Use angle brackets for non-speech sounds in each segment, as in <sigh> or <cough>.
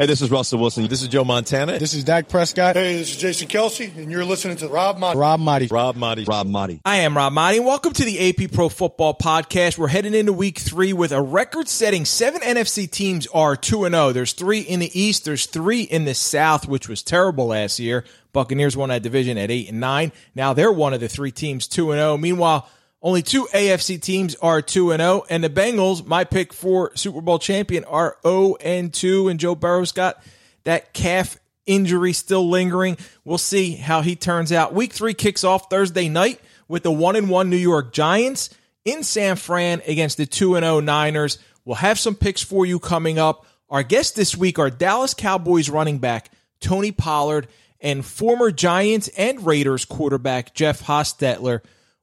Hey, this is Russell Wilson. This is Joe Montana. This is Dak Prescott. Hey, this is Jason Kelce, and you're listening to Rob Maaddi. Rob Maaddi. Rob Maaddi. Rob Maaddi. I am Rob Maaddi. Welcome to the AP Pro Football Podcast. We're heading into week three with a record setting seven NFC teams are 2 0. There's three in the East, there's three in the South, which was terrible last year. Buccaneers won that division at 8 and 9. Now they're one of the three teams 2 0. Meanwhile, only two AFC teams are 2 and 0 and the Bengals, my pick for Super Bowl champion are 0 and 2 and Joe Burrow's got that calf injury still lingering. We'll see how he turns out. Week 3 kicks off Thursday night with the 1 and 1 New York Giants in San Fran against the 2 and 0 Niners. We'll have some picks for you coming up. Our guests this week are Dallas Cowboys running back Tony Pollard and former Giants and Raiders quarterback Jeff Hostetler.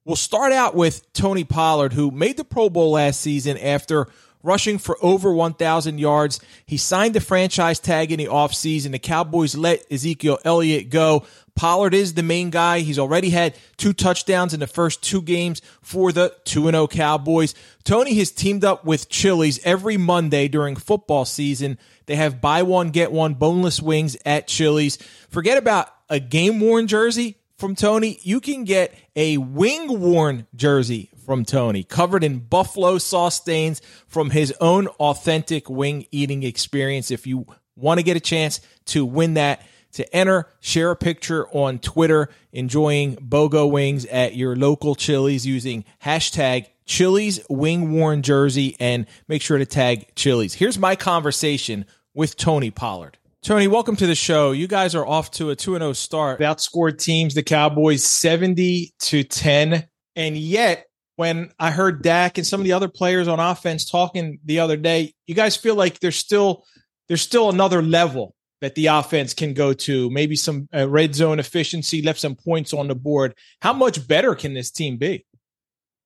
We'll start out with Tony Pollard, who made the Pro Bowl last season after rushing for over 1,000 yards. He signed the franchise tag in the offseason. The Cowboys let Ezekiel Elliott go. Pollard is the main guy. He's already had two touchdowns in the first two games for the 2 0 Cowboys. Tony has teamed up with Chili's every Monday during football season. They have buy one, get one boneless wings at Chili's. Forget about a game worn jersey from Tony, you can get a wing worn jersey from Tony, covered in buffalo sauce stains from his own authentic wing eating experience. If you want to get a chance to win that, to enter, share a picture on Twitter enjoying BOGO wings at your local Chili's using hashtag Chili's wing worn jersey and make sure to tag Chili's. Here's my conversation with Tony Pollard. Tony, welcome to the show. You guys are off to a 2 0 start. Outscored teams, the Cowboys 70 to 10. And yet, when I heard Dak and some of the other players on offense talking the other day, you guys feel like there's still there's still another level that the offense can go to. Maybe some uh, red zone efficiency, left some points on the board. How much better can this team be?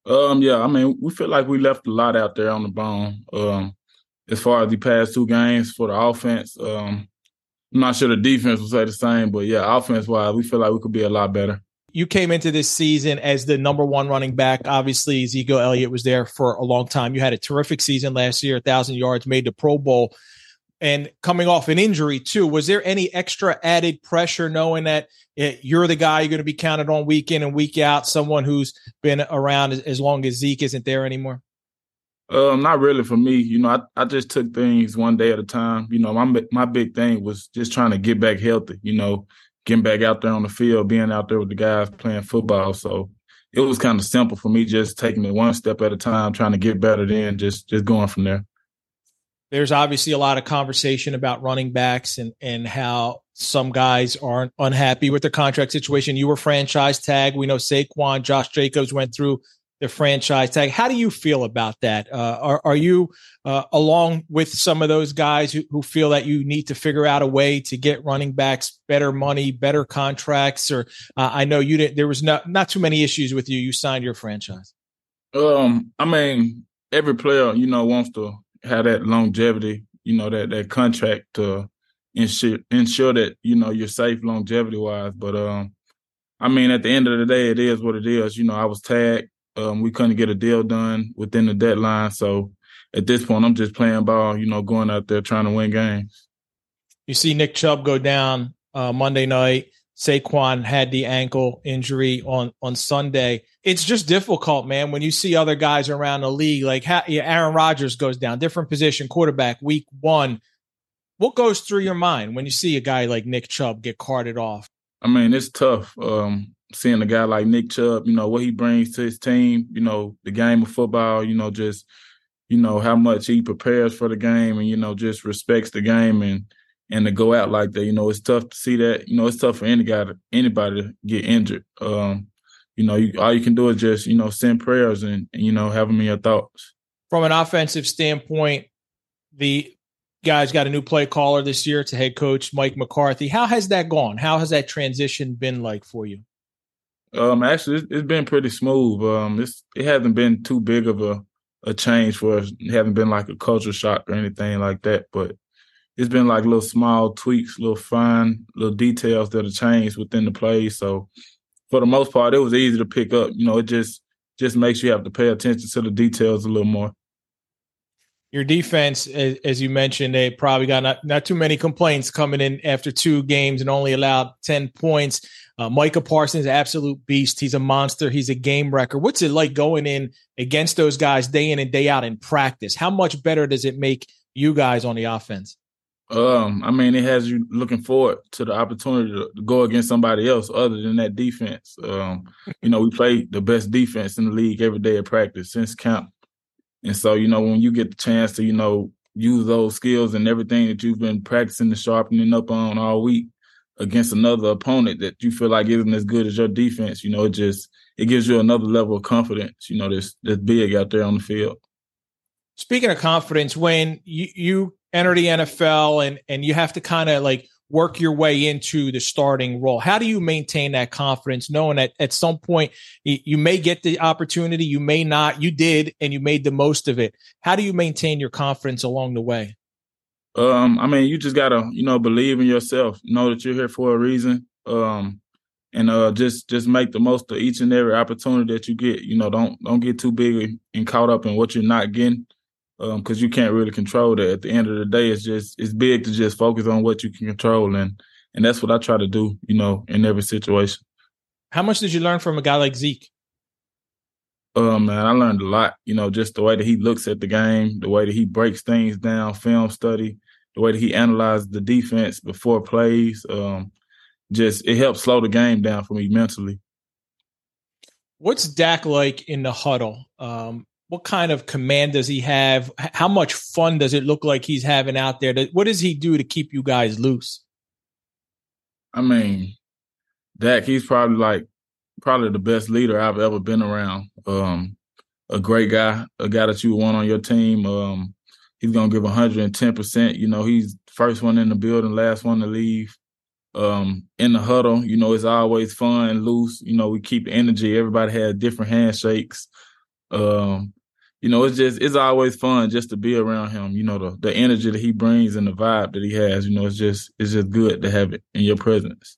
Um, yeah, I mean, we feel like we left a lot out there on the bone. Um, as far as the past two games for the offense, um, I'm not sure the defense will say the same, but yeah, offense wise, we feel like we could be a lot better. You came into this season as the number one running back. Obviously, Ezekiel Elliott was there for a long time. You had a terrific season last year, 1,000 yards, made the Pro Bowl, and coming off an injury, too. Was there any extra added pressure knowing that eh, you're the guy you're going to be counted on week in and week out, someone who's been around as long as Zeke isn't there anymore? Um, not really for me. You know, I, I just took things one day at a time. You know, my my big thing was just trying to get back healthy. You know, getting back out there on the field, being out there with the guys playing football. So it was kind of simple for me, just taking it one step at a time, trying to get better. Then just just going from there. There's obviously a lot of conversation about running backs and and how some guys aren't unhappy with their contract situation. You were franchise tag. We know Saquon, Josh Jacobs went through the franchise tag. How do you feel about that? Uh, are, are you uh, along with some of those guys who, who feel that you need to figure out a way to get running backs better money, better contracts? Or uh, I know you didn't. There was not not too many issues with you. You signed your franchise. Um, I mean, every player you know wants to have that longevity. You know that that contract to ensure ensure that you know you're safe longevity wise. But um, I mean, at the end of the day, it is what it is. You know, I was tagged um, we couldn't get a deal done within the deadline. So at this point, I'm just playing ball, you know, going out there trying to win games. You see Nick Chubb go down uh, Monday night. Saquon had the ankle injury on on Sunday. It's just difficult, man, when you see other guys around the league. Like yeah, Aaron Rodgers goes down, different position, quarterback, week one. What goes through your mind when you see a guy like Nick Chubb get carted off? I mean, it's tough. Um, seeing a guy like Nick Chubb, you know, what he brings to his team, you know, the game of football, you know, just, you know, how much he prepares for the game and, you know, just respects the game and and to go out like that, you know, it's tough to see that. You know, it's tough for any guy to, anybody to get injured. Um, you know, you, all you can do is just, you know, send prayers and, and you know, have them in your thoughts. From an offensive standpoint, the guys got a new play caller this year to head coach Mike McCarthy. How has that gone? How has that transition been like for you? Um, actually, it's, it's been pretty smooth. Um, it's it hasn't been too big of a a change for us. It hasn't been like a culture shock or anything like that. But it's been like little small tweaks, little fine little details that have changed within the play. So for the most part, it was easy to pick up. You know, it just just makes you have to pay attention to the details a little more. Your defense, as you mentioned, they probably got not, not too many complaints coming in after two games and only allowed 10 points. Uh, Micah Parsons, absolute beast. He's a monster. He's a game wrecker. What's it like going in against those guys day in and day out in practice? How much better does it make you guys on the offense? Um, I mean, it has you looking forward to the opportunity to go against somebody else other than that defense. Um, you know, we play the best defense in the league every day of practice since camp. And so, you know, when you get the chance to, you know, use those skills and everything that you've been practicing and sharpening up on all week against another opponent that you feel like isn't as good as your defense, you know, it just it gives you another level of confidence, you know, that's that's big out there on the field. Speaking of confidence, when you, you enter the NFL and and you have to kind of like work your way into the starting role. How do you maintain that confidence, knowing that at some point you may get the opportunity, you may not, you did, and you made the most of it. How do you maintain your confidence along the way? Um, I mean, you just gotta, you know, believe in yourself. Know that you're here for a reason. Um, and uh, just just make the most of each and every opportunity that you get. You know, don't don't get too big and caught up in what you're not getting because um, you can't really control that. At the end of the day, it's just it's big to just focus on what you can control, and and that's what I try to do. You know, in every situation. How much did you learn from a guy like Zeke? Um, man, I learned a lot. You know, just the way that he looks at the game, the way that he breaks things down, film study, the way that he analyzes the defense before plays. Um, just it helps slow the game down for me mentally. What's Dak like in the huddle? Um, what kind of command does he have? How much fun does it look like he's having out there? What does he do to keep you guys loose? I mean, Dak, he's probably like probably the best leader I've ever been around. Um, a great guy, a guy that you want on your team. Um, he's gonna give 110 percent. You know, he's first one in the building, last one to leave. Um, in the huddle, you know, it's always fun, loose. You know, we keep energy. Everybody has different handshakes. Um, you know, it's just it's always fun just to be around him. You know, the the energy that he brings and the vibe that he has. You know, it's just it's just good to have it in your presence.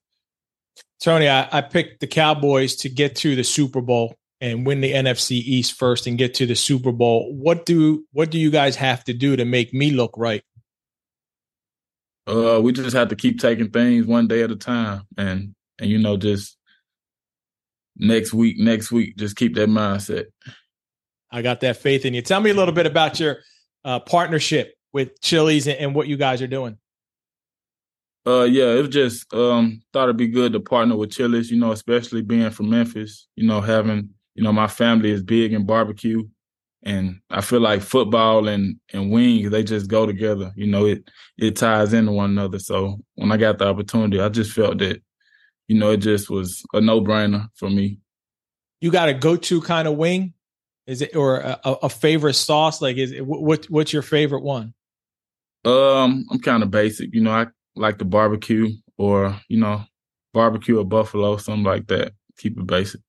Tony, I, I picked the Cowboys to get to the Super Bowl and win the NFC East first and get to the Super Bowl. What do what do you guys have to do to make me look right? Uh, we just have to keep taking things one day at a time, and and you know, just next week, next week, just keep that mindset. I got that faith in you. Tell me a little bit about your uh, partnership with Chili's and, and, what you guys are doing. Uh, yeah, it was just um, thought it'd be good to partner with Chili's. You know, especially being from Memphis. You know, having you know my family is big in barbecue, and I feel like football and and wings they just go together. You know, it it ties into one another. So when I got the opportunity, I just felt that you know it just was a no brainer for me. You got a go to kind of wing is it or a, a favorite sauce? Like, is it what? What's your favorite one? Um, I'm kind of basic. You know, I like the barbecue or you know, barbecue or buffalo, something like that. Keep it basic.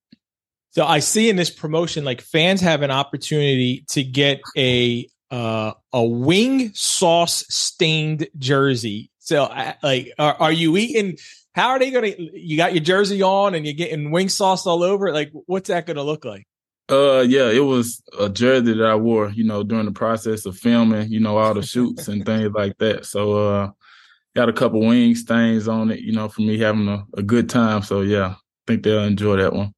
So I see in this promotion, like fans have an opportunity to get a uh, a wing sauce stained jersey. So, like, are, are you eating? How are they going to? You got your jersey on and you're getting wing sauce all over. Like, what's that going to look like? Uh, yeah, it was a jersey that I wore, you know, during the process of filming, you know, all the shoots and <laughs> things like that. So, uh, got a couple wing stains on it, you know, for me having a, a good time. So, yeah, I think they'll enjoy that one.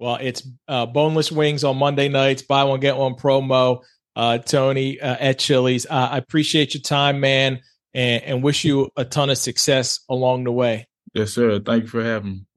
Well, it's uh, boneless wings on Monday nights. Buy one get one promo. Uh, Tony uh, at Chili's. Uh, I appreciate your time, man, and, and wish you a ton of success along the way. Yes, sir. Thank you for having me.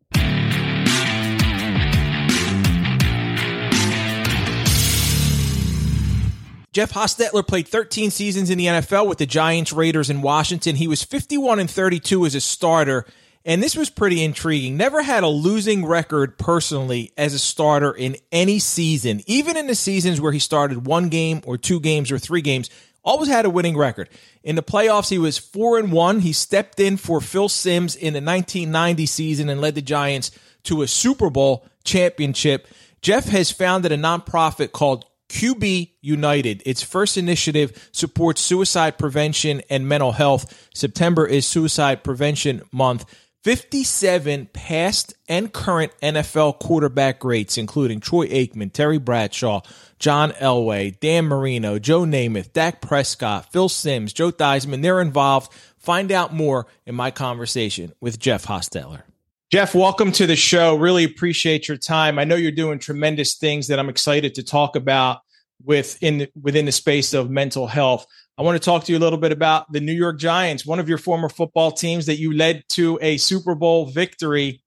Jeff Hostetler played 13 seasons in the NFL with the Giants, Raiders, and Washington. He was 51 and 32 as a starter, and this was pretty intriguing. Never had a losing record personally as a starter in any season, even in the seasons where he started one game or two games or three games. Always had a winning record. In the playoffs, he was four and one. He stepped in for Phil Simms in the 1990 season and led the Giants to a Super Bowl championship. Jeff has founded a nonprofit called QB United. Its first initiative supports suicide prevention and mental health. September is Suicide Prevention Month. 57 past and current NFL quarterback greats, including Troy Aikman, Terry Bradshaw, John Elway, Dan Marino, Joe Namath, Dak Prescott, Phil Simms, Joe Theismann. They're involved. Find out more in my conversation with Jeff Hostetler. Jeff, welcome to the show. Really appreciate your time. I know you're doing tremendous things that I'm excited to talk about within within the space of mental health. I want to talk to you a little bit about the New York Giants, one of your former football teams that you led to a Super Bowl victory.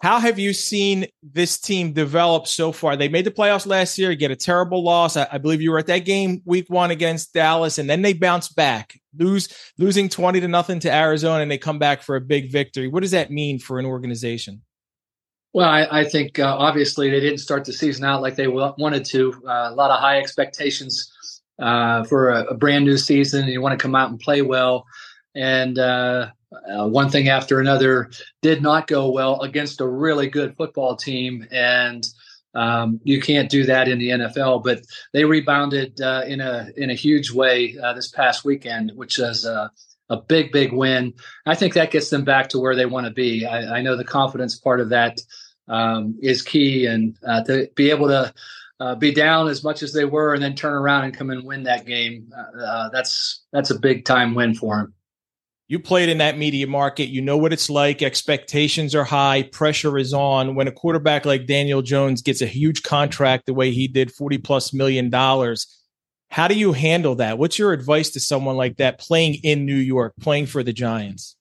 How have you seen this team develop so far? They made the playoffs last year, get a terrible loss. I, I believe you were at that game week one against Dallas, and then they bounce back, lose losing 20 to nothing to Arizona, and they come back for a big victory. What does that mean for an organization? Well, I, I think uh, obviously they didn't start the season out like they wanted to. Uh, a lot of high expectations uh, for a, a, brand new season and you want to come out and play well. And uh, uh, one thing after another did not go well against a really good football team. And um, you can't do that in the NFL, but they rebounded uh, in a in a huge way uh, this past weekend, which was a, a big, big win. I think that gets them back to where they want to be. I, I know the confidence part of that um, is key, and uh, to be able to uh, be down as much as they were and then turn around and come and win that game. Uh, uh, that's that's a big time win for him. You played in that media market. You know what it's like. Expectations are high. Pressure is on. When a quarterback like Daniel Jones gets a huge contract the way he did, 40 plus million dollars, how do you handle that? What's your advice to someone like that playing in New York, playing for the Giants?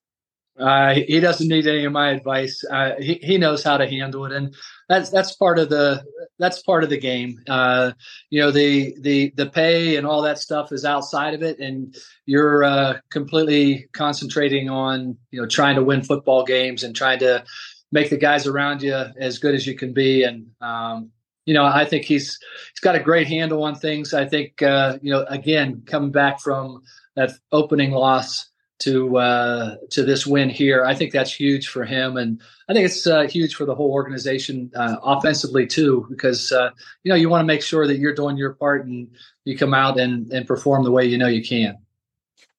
Uh, he doesn't need any of my advice. Uh, he, he knows how to handle it, and that's that's part of the that's part of the game. Uh, you know, the the the pay and all that stuff is outside of it, and you're uh, completely concentrating on you know trying to win football games and trying to make the guys around you as good as you can be. And um, you know, I think he's he's got a great handle on things. I think uh, you know, again, coming back from that opening loss to uh, to this win here. I think that's huge for him, and I think it's uh, huge for the whole organization uh, offensively too, because uh, you know you want to make sure that you're doing your part and you come out and and perform the way you know you can.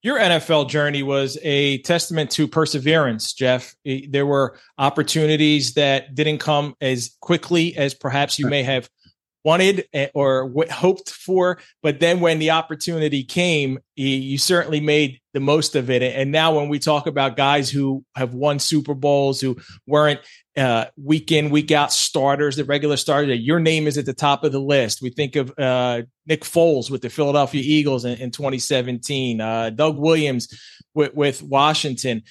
Your NFL journey was a testament to perseverance, Jeff. There were opportunities that didn't come as quickly as perhaps you may have wanted eh, or hoped for. But then when the opportunity came, you certainly made the most of it. And now when we talk about guys who have won Super Bowls, who weren't uh, week in, week out starters, the regular starters, your name is at the top of the list. We think of uh, Nick Foles with the Philadelphia Eagles in, in 2017, uh, Doug Williams with, with Washington.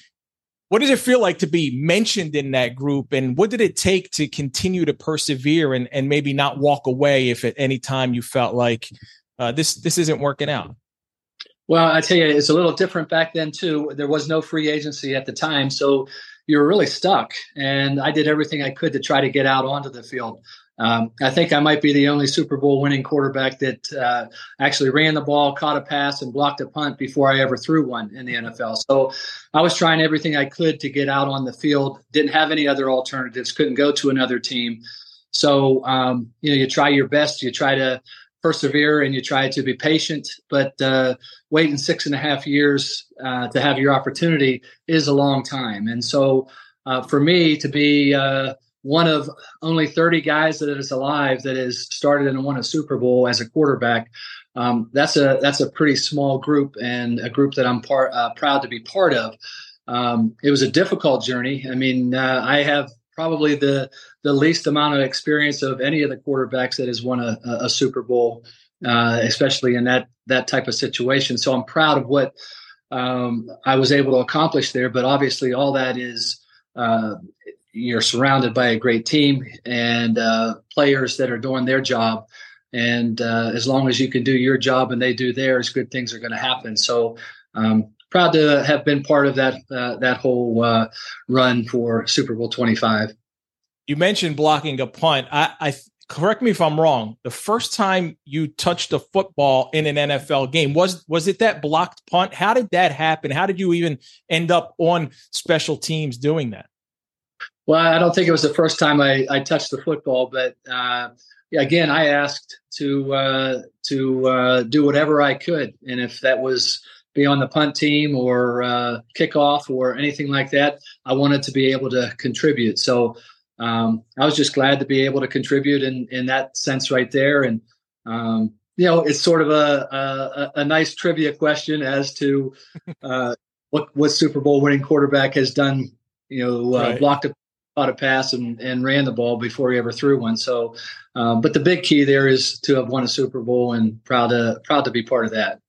What does it feel like to be mentioned in that group? And what did it take to continue to persevere and, and maybe not walk away if at any time you felt like uh, this this isn't working out? Well, I tell you, it's a little different back then too. There was no free agency at the time, so you were really stuck. And I did everything I could to try to get out onto the field. Um, I think I might be the only Super Bowl winning quarterback that uh, actually ran the ball, caught a pass, and blocked a punt before I ever threw one in the NFL. So I was trying everything I could to get out on the field. Didn't have any other alternatives. Couldn't go to another team. So um, you know, you try your best. You try to persevere and you try to be patient. But uh, waiting six and a half years uh, to have your opportunity is a long time. And so uh, for me to be uh, one of only 30 guys that is alive that has started and won a Super Bowl as a quarterback. Um, that's a that's a pretty small group and a group that I'm part uh, proud to be part of. Um, it was a difficult journey. I mean, uh, I have probably the the least amount of experience of any of the quarterbacks that has won a, a Super Bowl, uh, especially in that that type of situation. So I'm proud of what um, I was able to accomplish there. But obviously, all that is uh, you're surrounded by a great team and uh, players that are doing their job. And uh, as long as you can do your job and they do theirs, good things are going to happen. So, um, proud to have been part of that uh, that whole uh, run for Super Bowl 25. You mentioned blocking a punt. I, I correct me if I'm wrong. The first time you touched a football in an NFL game was was it that blocked punt? How did that happen? How did you even end up on special teams doing that? Well, I don't think it was the first time I, I touched the football, but uh, again, I asked to uh, to uh, do whatever I could, and if that was be on the punt team or uh, kickoff or anything like that. I wanted to be able to contribute. So um, I was just glad to be able to contribute in in that sense right there. And um, you know, it's sort of a, a, a nice trivia question as to <laughs> uh, what what Super Bowl winning quarterback has done. You know, uh, right. blocked a caught a pass and, and ran the ball before he ever threw one. So, um, but the big key there is to have won a Super Bowl and proud to proud to be part of that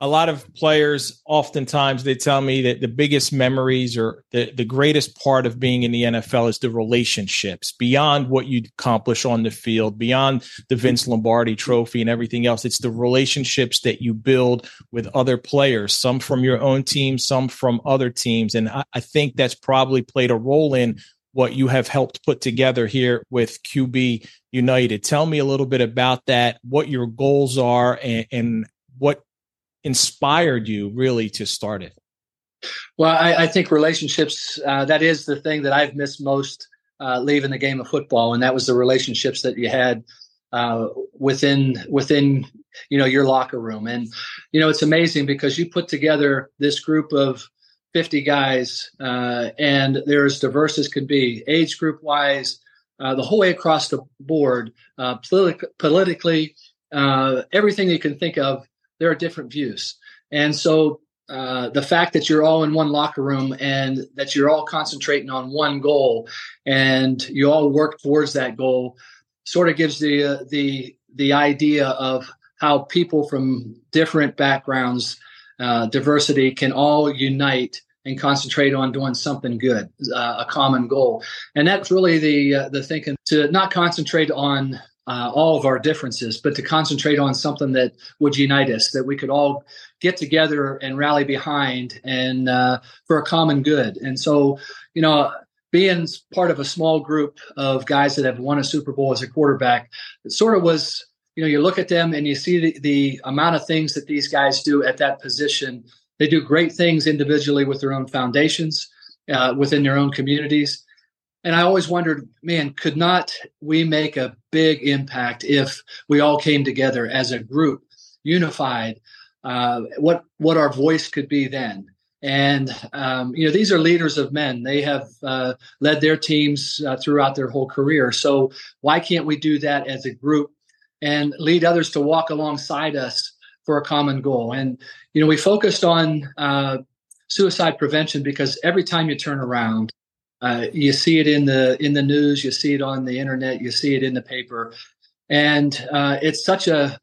a lot of players oftentimes they tell me that the biggest memories or the, the greatest part of being in the NFL is the relationships beyond what you accomplish on the field, beyond the Vince Lombardi trophy and everything else. It's the relationships that you build with other players, some from your own team, some from other teams. And I, I think that's probably played a role in what you have helped put together here with QB United. Tell me a little bit about that, what your goals are, and, and what inspired you really to start it? Well, I, I think relationships, uh, that is the thing that I've missed most uh, leaving the game of football. And that was the relationships that you had uh, within, within, you know, your locker room. And, you know, it's amazing because you put together this group of 50 guys uh, and they're as diverse as could be, age group wise, uh, the whole way across the board, uh, politi- politically, everything you can think of there are different views. And so uh, the fact that you're all in one locker room and that you're all concentrating on one goal and you all work towards that goal sort of gives the uh, the the idea of how people from different backgrounds uh, diversity can all unite and concentrate on doing something good uh, a common goal and that's really the uh, the thinking to not concentrate on uh, all of our differences, but to concentrate on something that would unite us, that we could all get together and rally behind and uh, for a common good. And so, you know, being part of a small group of guys that have won a Super Bowl as a quarterback, it sort of was, you know, you look at them and you see the, the amount of things that these guys do at that position. They do great things individually with their own foundations, uh, within their own communities and I always wondered, man, could not we make a big impact if we all came together as a group, unified? Uh, what what our voice could be then? And um, you know, these are leaders of men. They have uh, led their teams uh, throughout their whole career. So why can't we do that as a group and lead others to walk alongside us for a common goal? And you know, we focused on uh, suicide prevention because every time you turn around uh, you see it in the in the news, you see it on the internet, you see it in the paper, and uh, it's such a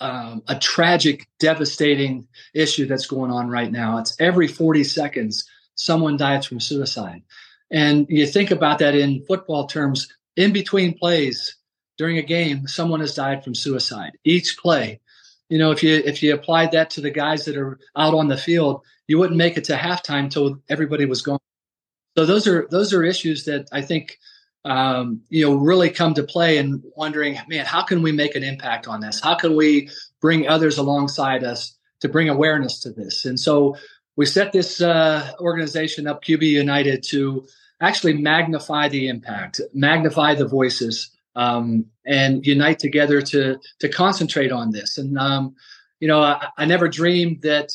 um, a tragic, devastating issue that's going on right now. It's every 40 seconds someone dies from suicide, and you think about that in football terms. In between plays during a game, someone has died from suicide. Each play, you know, if you if you applied that to the guys that are out on the field, you wouldn't make it to halftime till everybody was gone. So those are those are issues that I think um, you know really come to play and wondering, man, how can we make an impact on this? How can we bring others alongside us to bring awareness to this? And so we set this uh, organization up, QB United, to actually magnify the impact, magnify the voices, um, and unite together to to concentrate on this. And um, you know, I, I, never dreamed that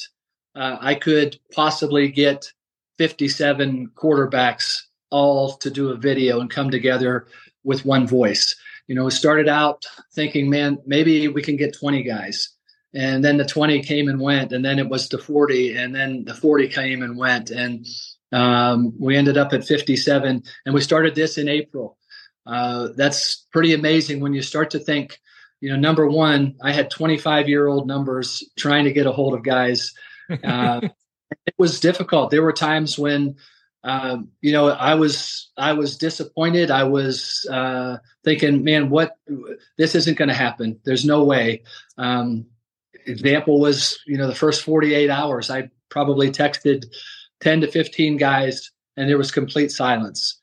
uh, I could possibly get 57 quarterbacks all to do a video and come together with one voice. You know, we started out thinking, man, maybe we can get 20 guys. And then the 20 came and went, and then it was to 40, and then the 40 came and went. And um, we ended up at 57, and we started this in April. Uh, that's pretty amazing when you start to think, you know, number one, I had 25 year old numbers trying to get a hold of guys. <laughs> Uh, it was difficult. There were times when, um, you know, I was I was disappointed. I was uh, thinking, man, what this isn't going to happen. There's no way. Um, example was, you know, the first 48 hours, I probably texted 10 to 15 guys, and there was complete silence.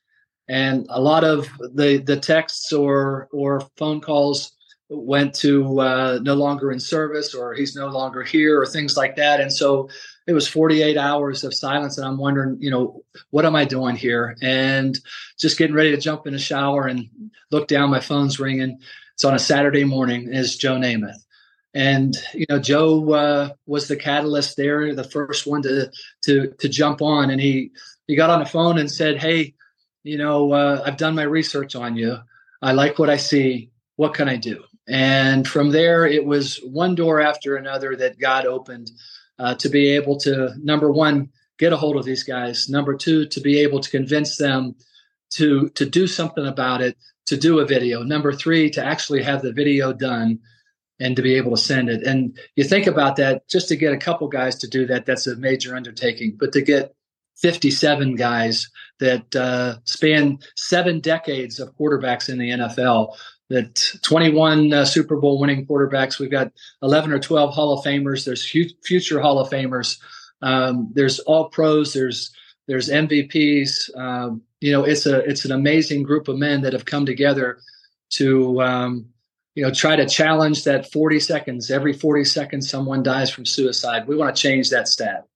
And a lot of the the texts or or phone calls went to uh, no longer in service or he's no longer here or things like that. And so it was 48 hours of silence and i'm wondering you know what am i doing here and just getting ready to jump in a shower and look down my phone's ringing it's on a saturday morning is joe namath and you know Joe uh, was the catalyst there, the first one to to to jump on, and he he got on the phone and said, "Hey, you know, uh, I've done my research on you. I like what I see. What can I do?" And from there, it was one door after another that God opened uh, to be able to number one get a hold of these guys, number two to be able to convince them to to do something about it, to do a video, number three to actually have the video done and to be able to send it. And you think about that, just to get a couple guys to do that, that's a major undertaking. But to get 57 guys that uh, span seven decades of quarterbacks in the NFL, that 21 uh, Super Bowl winning quarterbacks, we've got 11 or 12 Hall of Famers. There's future Hall of Famers. Um, there's all pros. There's there's MVPs. Um, you know, it's a it's an amazing group of men that have come together to um, you know, try to challenge that 40 seconds. Every 40 seconds, someone dies from suicide. We want to change that stat.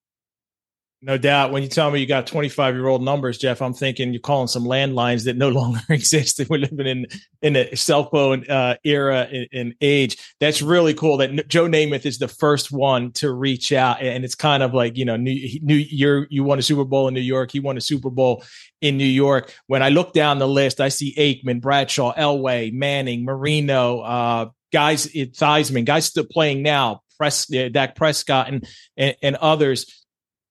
No doubt. When you tell me you got 25 year old numbers, Jeff, I'm thinking you're calling some landlines that no <laughs> longer exist. We're living in in a cell phone uh, era and, age. That's really cool. That Joe Namath is the first one to reach out, and it's kind of like you know, New, New you you won a Super Bowl in New York. He won a Super Bowl in New York. When I look down the list, I see Aikman, Bradshaw, Elway, Manning, Marino, uh, guys, Theismann, guys still playing now. Press, uh, Dak Prescott, and, and and others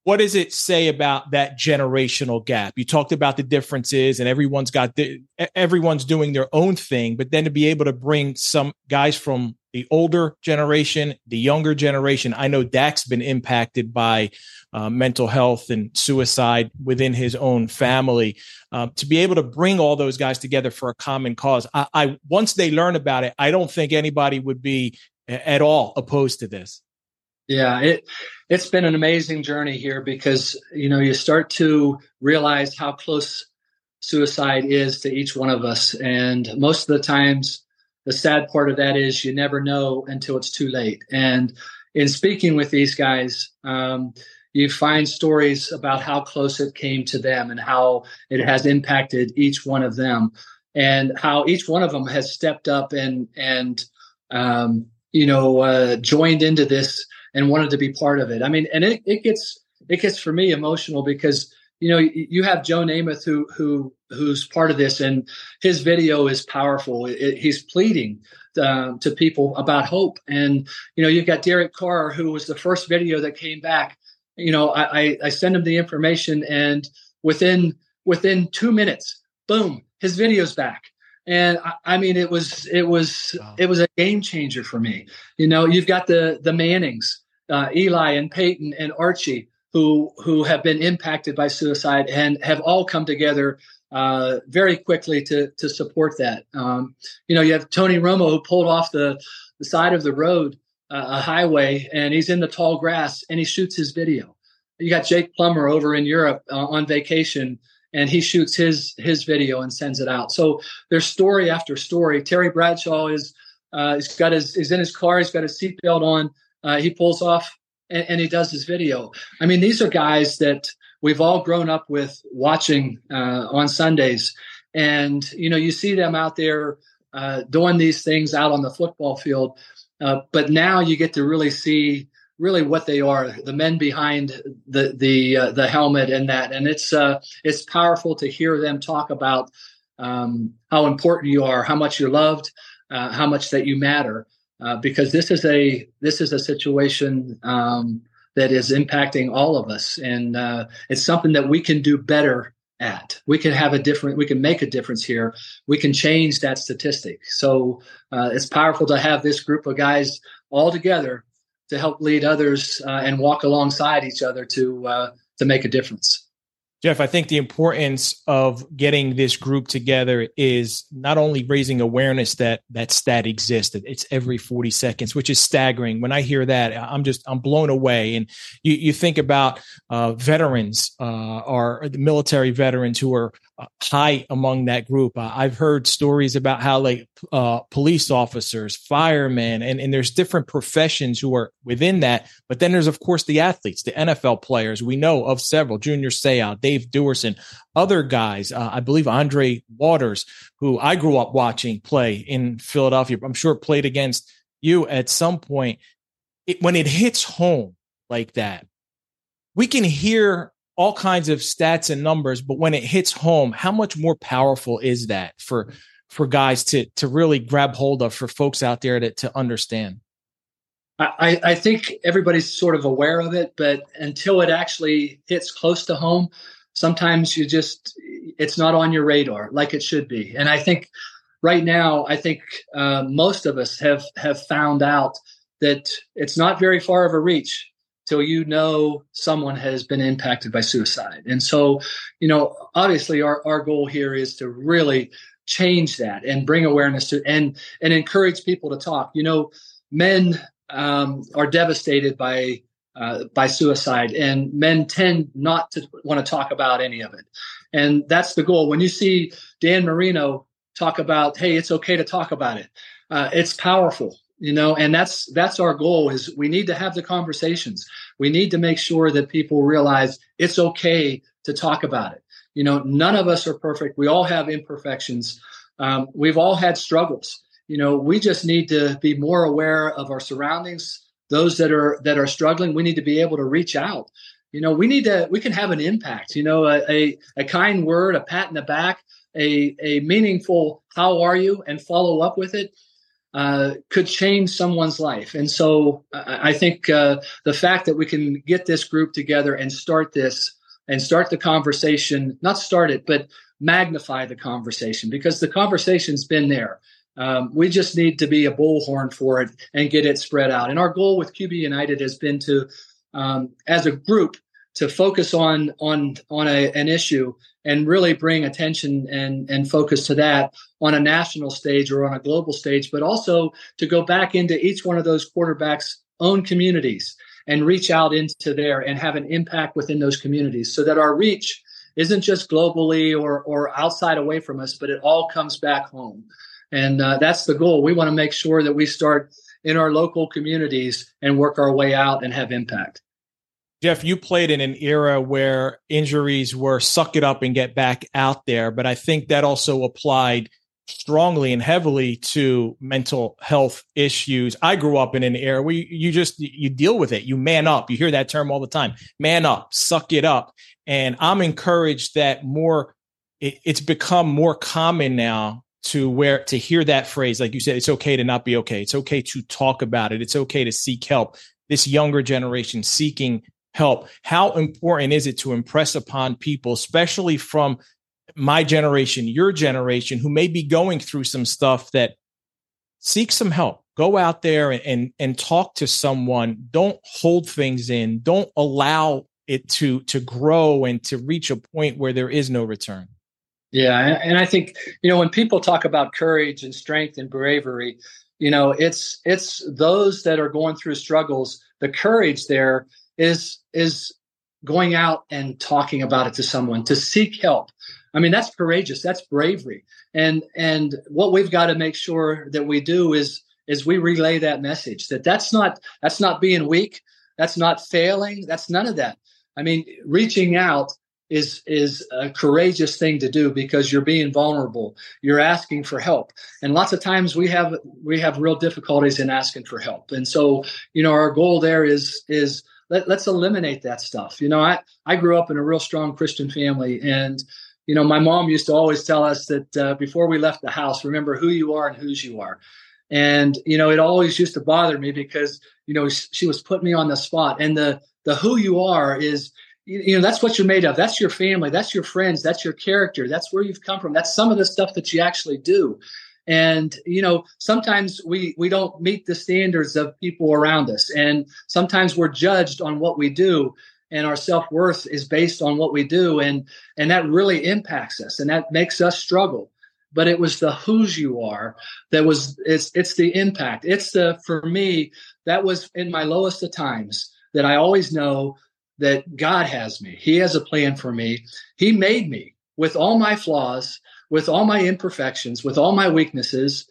what does it say about that generational gap? You talked about the differences and everyone's got the, everyone's doing their own thing, but then to be able to bring some guys from the older generation, the younger generation. I know Dak's been impacted by uh, mental health and suicide within his own family. Um, to be able to bring all those guys together for a common cause, I, I once they learn about it, I don't think anybody would be at all opposed to this. Yeah, it it's been an amazing journey here because you know you start to realize how close suicide is to each one of us, and most of the times, the sad part of that is you never know until it's too late. And in speaking with these guys, um, you find stories about how close it came to them and how it has impacted each one of them, and how each one of them has stepped up and and um, you know uh, joined into this and wanted to be part of it. I mean, and it, it gets it gets for me emotional because you know you have Joe Namath who who who's part of this, and his video is powerful. It, he's pleading uh, to people about hope, and you know you've got Derek Carr who was the first video that came back. You know, I, I, I send him the information, and within within two minutes, boom, his video's back and I, I, mean it was it was wow. it was a game changer for me you know you've got the the mannings uh, Eli and Peyton and Archie, who who have been impacted by suicide and have all come together uh, very quickly to to support that. Um, you know, you have Tony Romo who pulled off the, the side of the road, uh, a highway, and he's in the tall grass and he shoots his video. You got Jake Plummer over in Europe uh, on vacation, and he shoots his his video and sends it out. So there's story after story. Terry Bradshaw is uh, he's got his he's in his car. He's got his seatbelt on uh, he pulls off and, and, he does his video. I mean, these are guys that we've all grown up with watching uh, on Sundays, and you know, you see them out there uh, doing these things out on the football field. Uh, but now you get to really see really what they are the men behind the the uh, the helmet and that and it's uh it's powerful to hear them talk about um how important you are how much you're loved uh, how much that you matter uh, because this is a this is a situation um, that is impacting all of us, and uh, it's something that we can do better at. We can have a different. We can make a difference here. We can change that statistic. So uh, it's powerful to have this group of guys all together to help lead others uh, and walk alongside each other to uh, to make a difference. Jeff, I think the importance of getting this group together is not only raising awareness that that stat exists, it's every 40 seconds, which is staggering. When I hear that, I'm just, I'm blown away. And you, you think about uh, veterans uh, or the military veterans who are high among that group. Uh, I've heard stories about how like uh, police officers, firemen, and, and there's different professions who are within that. But then there's of course the athletes, the NFL players. We know of several: Junior Seau, Dave Duerson, other guys. Uh, I believe Andre Waters, who I grew up watching play in Philadelphia. I'm sure played against you at some point, it, when it hits home like that, we can hear all kinds of stats and numbers, but when it hits home, how much more powerful is that for for guys to to really grab hold of for folks out there to to understand? I, I think everybody's sort of aware of it, but until it actually hits close to home, sometimes you just it's not on your radar like it should be. And I think right now, I think uh, most of us have have found out that it's not very far of a reach till you know someone has been impacted by suicide. And so, you know, obviously our, our goal here is to really change that and bring awareness to and and encourage people to talk. You know, men um, are devastated by uh, by suicide, and men tend not to want to talk about any of it. And that's the goal. When you see Dan Marino talk about, hey, it's okay to talk about it, uh, it's powerful you know and that's that's our goal is we need to have the conversations. We need to make sure that people realize it's okay to talk about it. You know none of us are perfect. We all have imperfections. Um, we've all had struggles. You know we just need to be more aware of our surroundings those that are that are struggling. We need to be able to reach out. You know we need to we can have an impact. You know a, a, a kind word a pat in the back a, a meaningful how are you and follow up with it uh, could change someone's life. And so I think uh, the fact that we can get this group together and start this and start the conversation, not start it, but magnify the conversation because the conversation's been there. Um, we just need to be a bullhorn for it and get it spread out. And our goal with QB United has been to, um, as a group, to focus on on on a, an issue and really bring attention and and focus to that on a national stage or on a global stage, but also to go back into each one of those quarterbacks' own communities and reach out into there and have an impact within those communities, so that our reach isn't just globally or or outside away from us, but it all comes back home. And uh, that's the goal. We want to make sure that we start in our local communities and work our way out and have impact. Jeff, you played in an era where injuries were suck it up and get back out there, but I think that also applied strongly and heavily to mental health issues. I grew up in an era where you, just you deal with it. You man up. You hear that term all the time. Man up, suck it up. And I'm encouraged that more it, it's become more common now to where to hear that phrase like you said it's okay to not be okay. It's okay to talk about it. It's okay to seek help. This younger generation seeking help. How important is it to impress upon people, especially from my generation, your generation, who may be going through some stuff that seek some help? Go out there and, and, and talk to someone. Don't hold things in. Don't allow it to to grow and to reach a point where there is no return. Yeah, and I think you know when people talk about courage and strength and bravery, you know it's it's those that are going through struggles. The courage there is is going out and talking about it to someone to seek help. I mean that's courageous. That's bravery. And and what we've got to make sure that we do is is we relay that message that that's not that's not being weak. That's not failing. That's none of that. I mean reaching out is is a courageous thing to do because you're being vulnerable. You're asking for help. And lots of times we have we have real difficulties in asking for help. And so you know our goal there is is let, us eliminate that stuff. You know, I, I grew up in a real strong Christian family and, you know, my mom used to always tell us that uh, before we left the house, remember who you are and whose you are. And, you know, it always used to bother me because, you know, she was putting me on the spot and the, the who you are is, you know, that's what you're made of. That's your family. That's your friends. That's your character. That's where you've come from. That's some of the stuff that you actually do and you know sometimes we we don't meet the standards of people around us. And sometimes we're judged on what we do and our self-worth is based on what we do. And and that really impacts us and that makes us struggle. But it was the whose you are that was it's it's the impact. It's the for me that was in my lowest of times that i always know that god has me. He has a plan for me. He made me with all my flaws with all my imperfections, with all my weaknesses,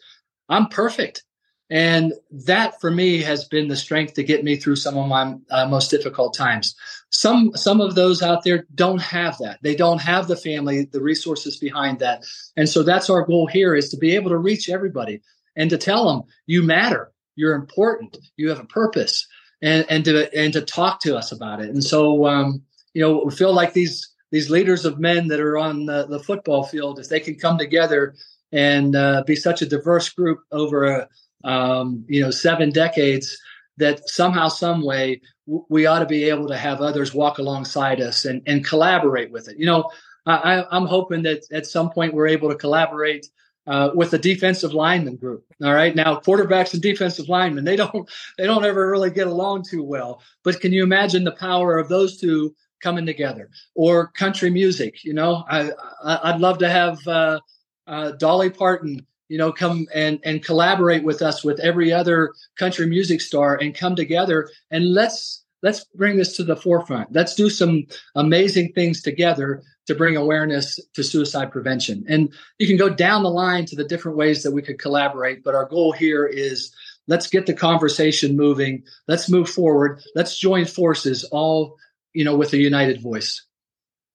I'm perfect. And that for me has been the strength to get me through some of my uh, most difficult times. Some some of those out there don't have that. They don't have the family, the resources behind that. And so that's our goal here is to be able to reach everybody and to tell them you matter. you're important. You have a purpose, and and to and to talk to us about it. And so, um, you know, we feel like these these leaders of men that are on the, the football field, if they can come together and uh, be such a diverse group over a, um, you know seven decades, that somehow, some way, we ought to be able to have others walk alongside us and, and collaborate with it. You know, I, I'm hoping that at some point we're able to collaborate uh, with the defensive lineman group. All right, now quarterbacks and defensive linemen they don't they don't ever really get along too well. But can you imagine the power of those two coming together? Or country music, you know, I, I would love to have uh, uh, Dolly Parton, you know, come and and collaborate with us with every other country music star and come together and let's let's bring this to the forefront. Let's do some amazing things together to bring awareness to suicide prevention. And you can go down the line to the different ways that we could collaborate, but our goal here is let's get the conversation moving. Let's move forward. Let's join forces all, you know, with a united voice.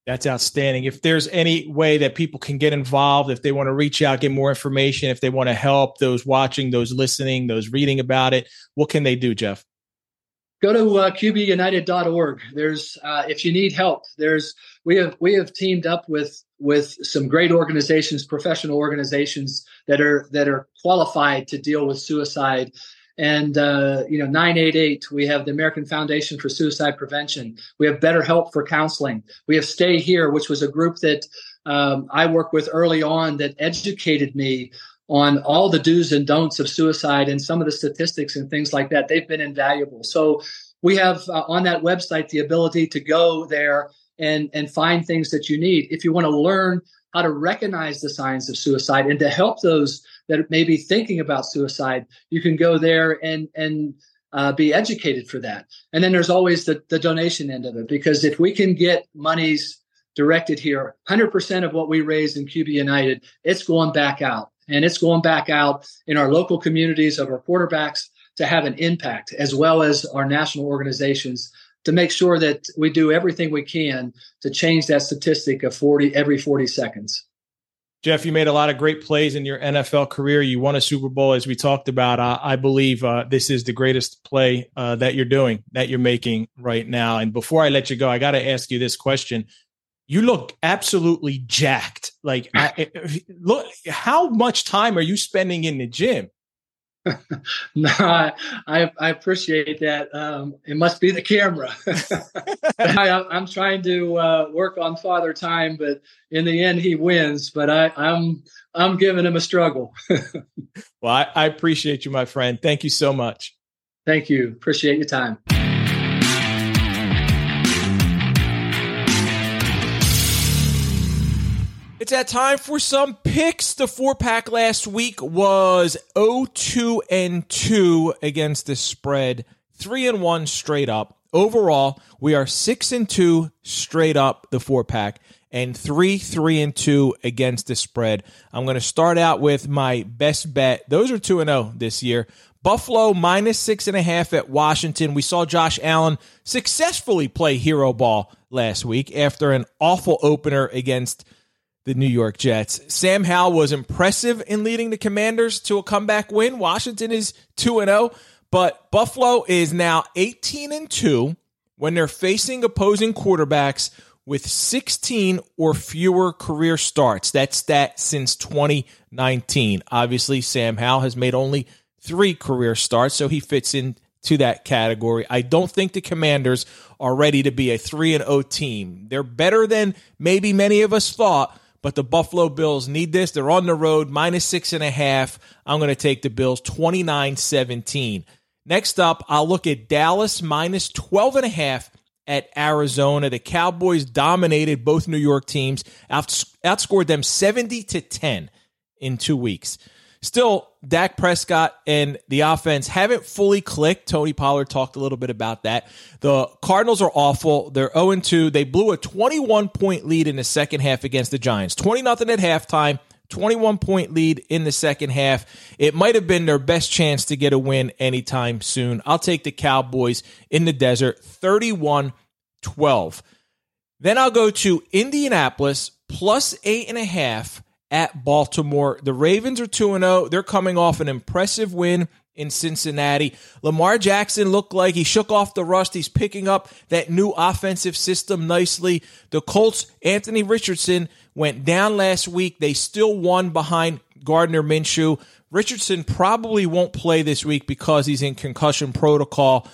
That's outstanding. If there's any way that people can get involved, if they want to reach out, get more information, if they want to help those watching, those listening, those reading about it, what can they do, Jeff? go to uh, qbunited.org. There's uh, if you need help, there's we have we have teamed up with with some great organizations, professional organizations that are that are qualified to deal with suicide. And uh, you know, 988. We have the American Foundation for Suicide Prevention. We have Better Help for Counseling. We have Stay Here, which was a group that um, I worked with early on that educated me on all the do's and don'ts of suicide and some of the statistics and things like that. They've been invaluable. So we have uh, on that website the ability to go there and and find things that you need if you want to learn how to recognize the signs of suicide and to help those that may be thinking about suicide you can go there and and uh, be educated for that and then there's always the, the donation end of it because if we can get monies directed here 100% of what we raise in qb united it's going back out and it's going back out in our local communities of our quarterbacks to have an impact, as well as our national organizations to make sure that we do everything we can to change that statistic of 40 every 40 seconds. Jeff, you made a lot of great plays in your NFL career. You won a Super Bowl, as we talked about. Uh, I believe uh, this is the greatest play uh, that you're doing, that you're making right now. And before I let you go, I got to ask you this question you look absolutely jacked. Like, I, <laughs> look, how much time are you spending in the gym? <laughs> no, I, I, appreciate that. Um, it must be the camera. <laughs> I, am trying to uh, work on father time, but in the end, he wins. But I, I'm I'm giving him a struggle. <laughs> well, I, I appreciate you, my friend. Thank you so much. Thank you. Appreciate your time. It's that time for some picks. The four pack last week was 0-2 and 2 against the spread, 3 and 1 straight up. Overall, we are 6 and 2 straight up the four pack and 3 3 and 2 against the spread. I'm going to start out with my best bet. Those are 2 and 0 this year. Buffalo minus six and a half at Washington. We saw Josh Allen successfully play hero ball last week after an awful opener against the New York Jets. Sam Howell was impressive in leading the Commanders to a comeback win. Washington is 2 and 0, but Buffalo is now 18 and 2 when they're facing opposing quarterbacks with 16 or fewer career starts. That's that since 2019. Obviously, Sam Howell has made only 3 career starts, so he fits in to that category. I don't think the Commanders are ready to be a 3 and 0 team. They're better than maybe many of us thought, but the Buffalo Bills need this. They're on the road, minus six and a half. I'm going to take the Bills 29 17. Next up, I'll look at Dallas minus 12 and a half at Arizona. The Cowboys dominated both New York teams, outscored them 70 to 10 in two weeks. Still, Dak Prescott and the offense haven't fully clicked. Tony Pollard talked a little bit about that. The Cardinals are awful. They're 0 2. They blew a 21 point lead in the second half against the Giants. 20 0 at halftime. 21 point lead in the second half. It might have been their best chance to get a win anytime soon. I'll take the Cowboys in the desert 31 12. Then I'll go to Indianapolis plus eight and a half at Baltimore. The Ravens are 2 0. They're coming off an impressive win in Cincinnati. Lamar Jackson looked like he shook off the rust. He's picking up that new offensive system nicely. The Colts, Anthony Richardson, went down last week. They still won behind Gardner Minshew. Richardson probably won't play this week because he's in concussion protocol.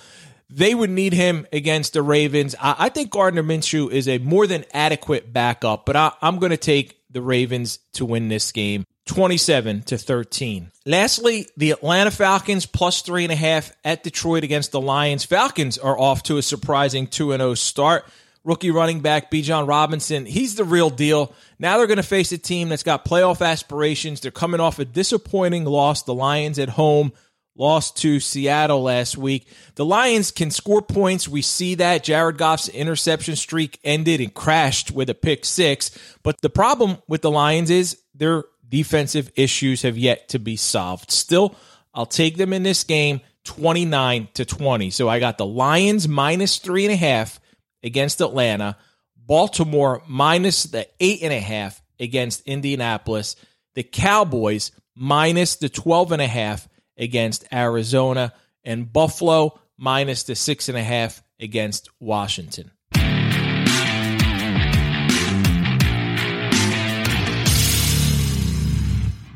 They would need him against the Ravens. I, think Gardner Minshew is a more than adequate backup, but I, I'm going to take the Ravens to win this game. 27 to 13. Lastly, the Atlanta Falcons plus three and a half at Detroit against the Lions. Falcons are off to a surprising 2 0 start. Rookie running back Bijan Robinson, he's the real deal. Now they're going to face a team that's got playoff aspirations. They're coming off a disappointing loss. The Lions at home lost to Seattle last week. The Lions can score points. We see that. Jared Goff's interception streak ended and crashed with a pick six. But the problem with the Lions is their defensive issues have yet to be solved. Still, I'll take them in this game 29 to 20. So I got the Lions minus three and a half against Atlanta, Baltimore minus the eight and a half against Indianapolis, the Cowboys minus the 12 and a half against Arizona, and Buffalo minus the six and a half against Washington.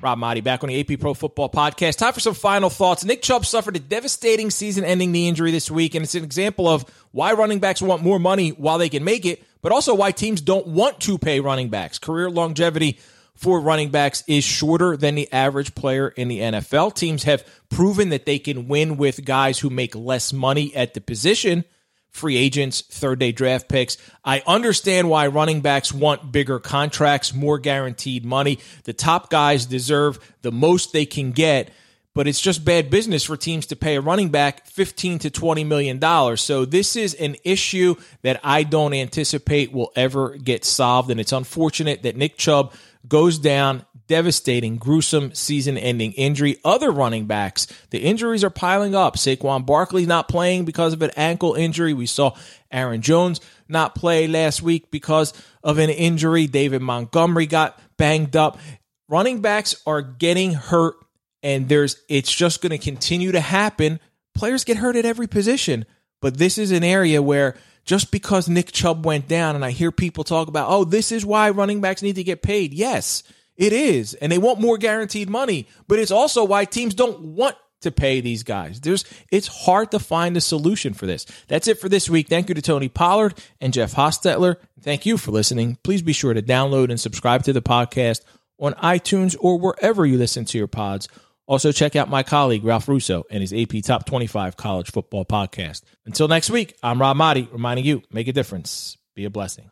Rob Maaddi back on the AP Pro Football Podcast. Time for some final thoughts. Nick Chubb suffered a devastating season ending knee injury this week, and it's an example of why running backs want more money while they can make it, but also why teams don't want to pay running backs. Career longevity for running backs is shorter than the average player in the NFL. Teams have proven that they can win with guys who make less money at the position free agents, third day draft picks. I understand why running backs want bigger contracts, more guaranteed money. The top guys deserve the most they can get, but it's just bad business for teams to pay a running back 15 to 20 million dollars. So this is an issue that I don't anticipate will ever get solved and it's unfortunate that Nick Chubb goes down devastating, gruesome season ending injury. Other running backs, the injuries are piling up. Saquon Barkley not playing because of an ankle injury. We saw Aaron Jones not play last week because of an injury. David Montgomery got banged up. Running backs are getting hurt and there's it's just going to continue to happen. Players get hurt at every position, but this is an area where just because Nick Chubb went down and I hear people talk about, "Oh, this is why running backs need to get paid." Yes it is. And they want more guaranteed money, but it's also why teams don't want to pay these guys. There's it's hard to find a solution for this. That's it for this week. Thank you to Tony Pollard and Jeff Hostetler. Thank you for listening. Please be sure to download and subscribe to the podcast on iTunes or wherever you listen to your pods. Also, check out my colleague Ralph Russo and his AP Top 25 College Football Podcast. Until next week, I'm Rob Maaddi reminding you make a difference, be a blessing.